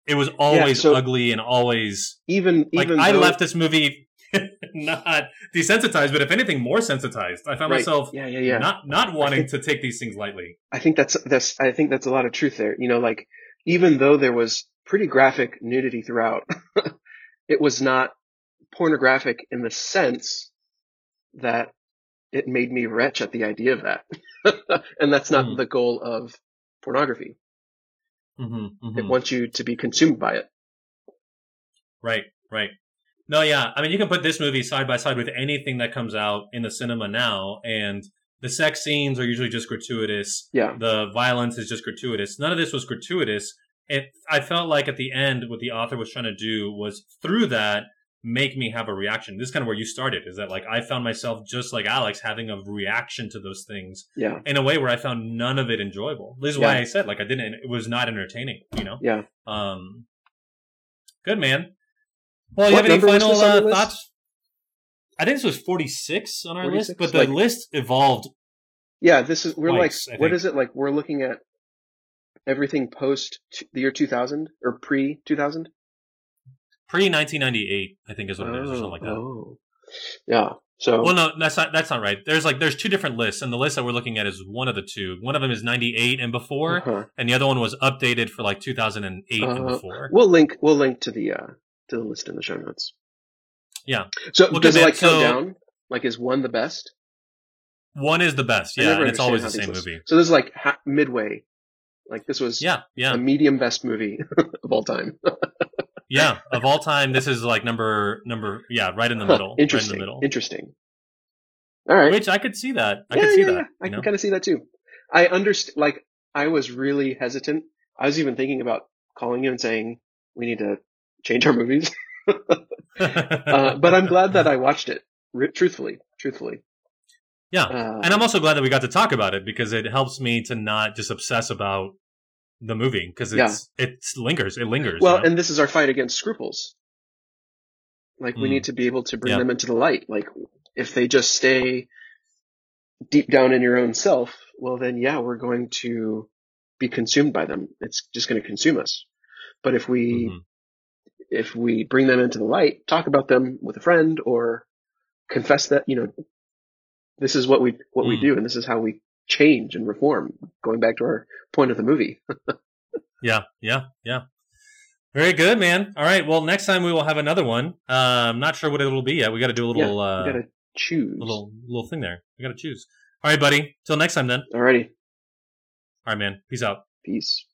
it was always so- ugly and always even like even i though- left this movie not desensitized but if anything more sensitized i found right. myself Yeah, yeah, yeah. not not wanting think- to take these things lightly I think that's that's I think that's a lot of truth there. You know, like even though there was pretty graphic nudity throughout, it was not pornographic in the sense that it made me retch at the idea of that. and that's not Mhm. the goal of pornography. mm-hmm, It wants you to be consumed by it. Right, right. No, yeah. I mean, you can put this movie side by side with anything that comes out in the cinema now, and the sex scenes are usually just gratuitous. Yeah. The violence is just gratuitous. None of this was gratuitous. It, I felt like at the end, what the author was trying to do was through that make me have a reaction. This is kind of where you started. Is that like I found myself just like Alex having a reaction to those things Yeah. in a way where I found none of it enjoyable. This is why I said like I didn't. It was not entertaining. You know. Yeah. Um, good man. Well, you have any final uh, thoughts? I think this was forty six on our 46? list, but the Like- list evolved. Yeah. This is, we're Twice, like, what is it? Like we're looking at everything post t- the year 2000 or pre 2000? Pre nineteen ninety eight, I think is what it is, or something like that. Oh. Yeah. So, Well, no, that's not that's not right. There's like there's two different lists, and the list that we're looking at is one of the two. One of them is ninety eight and before, uh-huh. and the other one was updated for like two thousand and eight and Uh, before. we'll link, we'll link to the, uh, to the list in the show notes. Yeah. So Well, does it like So- down? Like is one the best? One is the best, yeah, and it's always the same lists- movie. So this is like ha- midway. Like this was Yeah, yeah. a medium best movie of all time. Yeah, of all time, this is like number number yeah, right in the Huh, middle, right in Interesting. the middle. Interesting. All right. Which I could see that. I yeah, could see yeah, that. yeah. I you can kind of see that too. I understand. Like I was really hesitant. I was even thinking about calling you and saying we need to change our movies. uh, but I'm glad that I watched it. R- truthfully, truthfully. yeah, Uh, and I'm also glad that we got to talk about it because it helps me to not just obsess about the movie because it's it lingers. It lingers. well, you know? and this is our fight against scruples. Like we Mm. need to be able to bring Yeah. them into the light. Like if they just stay deep down in your own self, well then yeah, we're going to be consumed by them. It's just going to consume us. But if we Mhm. if we bring them into the light, talk about them with a friend or confess that, you know, this is what we what we Mm. do and this is how we change and reform, going back to our point of the movie. yeah, yeah, yeah. Very good, man. All right. Well, next time we will have another one. Uh, I'm not sure what it'll be yet. We got to do a little, uh, we gotta choose. little, little thing there. We got to choose. All right, buddy. Till next time, then. Alrighty. All right, man. Peace out. Peace.